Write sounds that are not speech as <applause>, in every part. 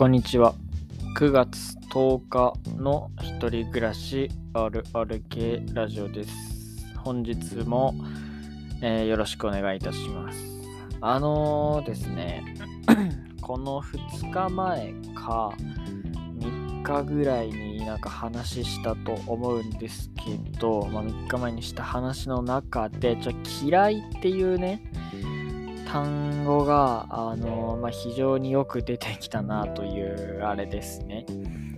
こんにちは。9月10日の一人暮らしあるある系ラジオです。本日も、えーよろしくお願いいたします。あのーですね、<clears throat> この2日前か3日ぐらいになんか話したと思うんですけど、まあ、3日前にした話の中で、ちょ嫌いっていうね、単語が、あのまあ、非常によく出てきたなというあれですね。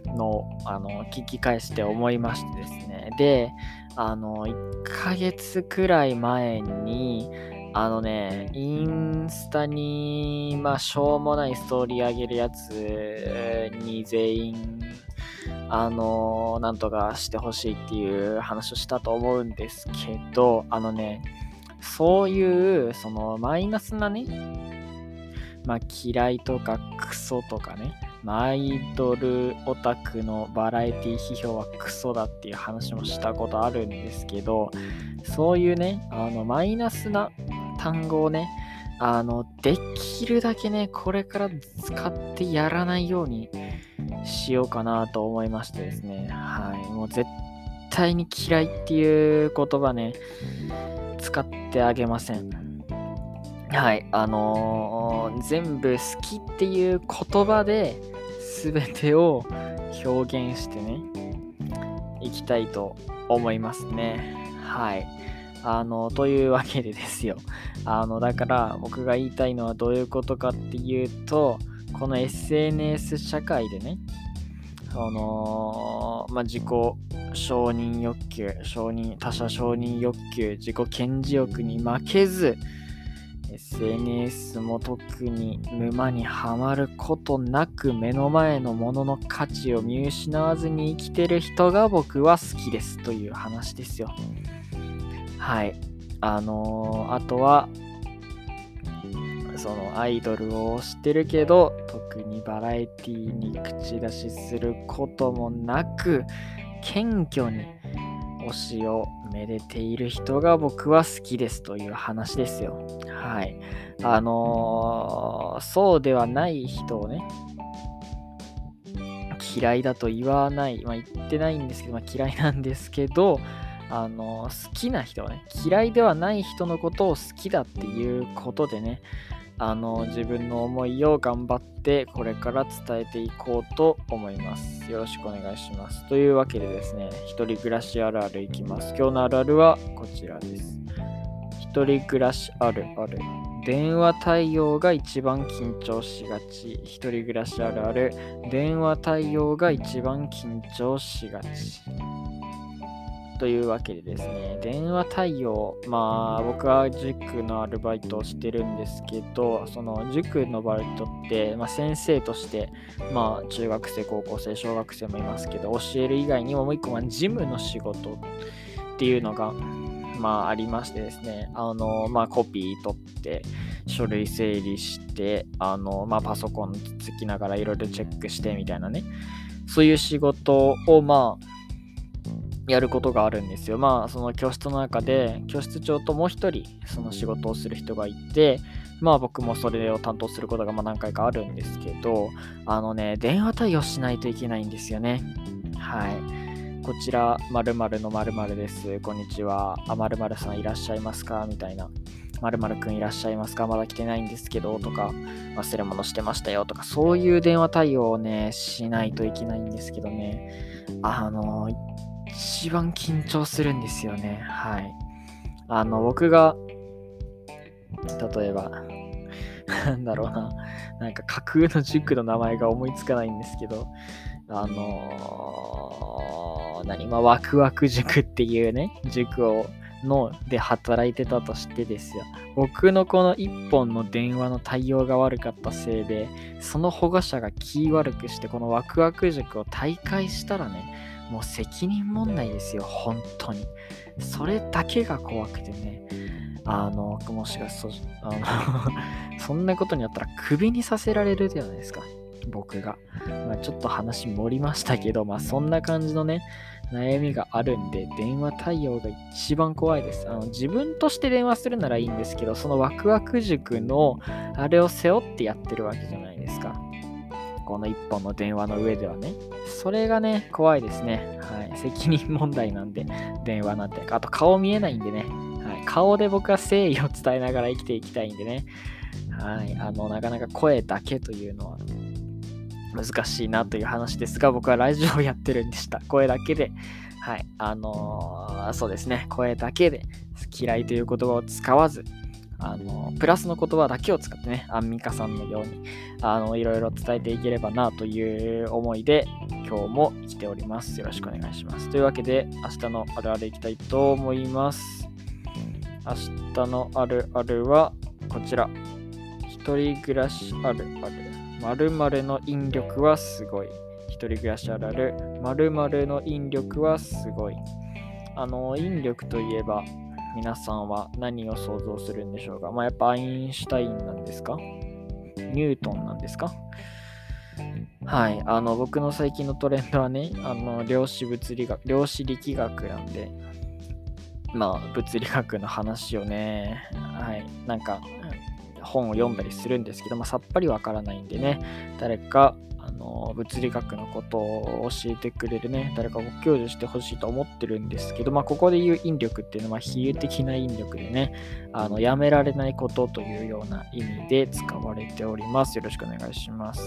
のあの聞き返して思いましてですね。で、あの1ヶ月くらい前に、あのね、インスタに、まあ、しょうもないストーリーあげるやつに全員、あのなんとかしてほしいっていう話をしたと思うんですけど、あのね、そういう、そのマイナスなね、まあ嫌いとかクソとかね、まあアイドルオタクのバラエティ批評はクソだっていう話もしたことあるんですけど、そういうね、あのマイナスな単語をね、あの、できるだけね、これから使ってやらないようにしようかなと思いましてですね、はい、もう絶対に嫌いっていう言葉ね、使っててあげません。はい、あのー全部好きっていう言葉で全てを表現してね、いきたいと思いますね。はい。あの、というわけでですよ。あの、だから僕が言いたいのはどういうことかっていうと、この SNS 社会でね、その、まあ、自己承認欲求、承認、他者承認欲求、自己顕示欲に負けず、SNS も特に沼にはまることなく目の前のものの価値を見失わずに生きてる人が僕は好きですという話ですよ。はい。あのーあとは、そのアイドルを推してるけど、特にバラエティに口出しすることもなく、謙虚に推しをめでている人が僕は好きですという話ですよ。はい。あのーそうではない人をね、嫌いだと言わない、まあ、言ってないんですけど、まあ、嫌いなんですけど、あの好きな人はね、嫌いではない人のことを好きだっていうことでね、あの自分の思いを頑張ってこれから伝えていこうと思います。よろしくお願いします。というわけでですね、一人暮らしあるあるいきます。今日のあるあるはこちらです。一人暮らしあるある。電話対応が一番緊張しがち。一人暮らしあるある。電話対応が一番緊張しがち。というわけでですね、電話対応、まあ僕は塾のアルバイトをしてるんですけど、その塾のバイトって、まあ、先生として、まあ中学生、高校生、小学生もいますけど、教える以外にももう一個は事務の仕事っていうのが、まあありましてですね、あの、まあコピー取って、書類整理して、あの、まあパソコンつきながらいろいろチェックしてみたいなね、そういう仕事を、まあ、やることがあるんですよ。まあ、その教室の中で、教室長ともう一人、その仕事をする人がいて、まあ僕もそれを担当することがまあ何回かあるんですけど、あのね、電話対応しないといけないんですよね。はい。こちら、〇〇の〇〇です。こんにちは。あ、〇〇さんいらっしゃいますか？みたいな。〇〇くんいらっしゃいますか？まだ来てないんですけど、とか、忘れ物してましたよとか、そういう電話対応をね、しないといけないんですけどね。あの、一番緊張するんですよね。はい。あの、僕が、例えば、<laughs> なんだろうな、なんか架空の塾の名前が思いつかないんですけど、あのー何、まあ、ワクワク塾っていうね、塾を、ので働いてたとしてですよ。僕のこの一本の電話の対応が悪かったせいで、その保護者が気悪くして、このワクワク塾を退会したらね、もう責任問題ですよ、本当に。それだけが怖くてね。あの、もしかすると、あの <laughs> そんなことになったらクビにさせられるじゃないですか、僕が。まあ、ちょっと話盛りましたけど、まあそんな感じのね、悩みがあるんで、電話対応が一番怖いです。あの自分として電話するならいいんですけど、そのワクワク塾のあれを背負ってやってるわけじゃないですか。この一本の電話の上ではね。それがね、怖いですね。はい。責任問題なんで、<laughs> 電話なんて。あと顔見えないんでね。はい。顔で僕は誠意を伝えながら生きていきたいんでね。はい。あの、なかなか声だけというのは難しいなという話ですが、僕はラジオをやってるんでした。声だけで。はい。あのー、そうですね。声だけで嫌いという言葉を使わず、あの、プラスの言葉だけを使ってね、アンミカさんのように、あの、いろいろ伝えていければなという思いで、今日も生きております。よろしくお願いします。というわけで、明日のあるあるいきたいと思います。明日のあるあるは、こちら。一人暮らしあるある。〇〇の引力はすごい。一人暮らしあるある。〇〇の引力はすごい。あの、引力といえば、皆さんは何を想像するんでしょうか？まあ、やっぱアインシュタインなんですか？ニュートンなんですか？はい。あの、僕の最近のトレンドはね、あの、量子物理学、量子力学なんで、まあ、物理学の話をね、はい、なんか、本を読んだりするんですけど、まあ、さっぱりわからないんでね、誰かの物理学のことを教えてくれるね、誰かご教授してほしいと思ってるんですけど、まあ、ここで言う引力っていうのは比喩的な引力でね、あのやめられないことというような意味で使われております。よろしくお願いします。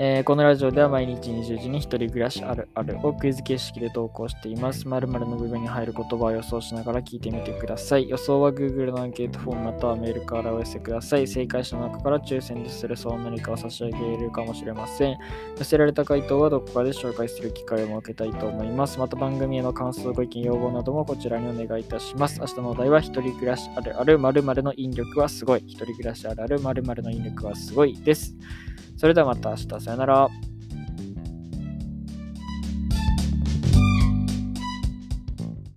えー、このラジオでは毎日20時に一人暮らしあるあるをクイズ形式で投稿しています。〇〇の部分に入る言葉を予想しながら聞いてみてください。予想は Google のアンケートフォームまたはメールからお寄せください。正解者の中から抽選でそれそう何かを差し上げるかもしれません。寄せられた回答はどこかで紹介する機会を設けたいと思います。また番組への感想、ご意見、要望などもこちらにお願いいたします。明日のお題は一人暮らしあるある〇〇の引力はすごい。一人暮らしあるある〇〇の引力はすごいです。それではまた明日さよなら。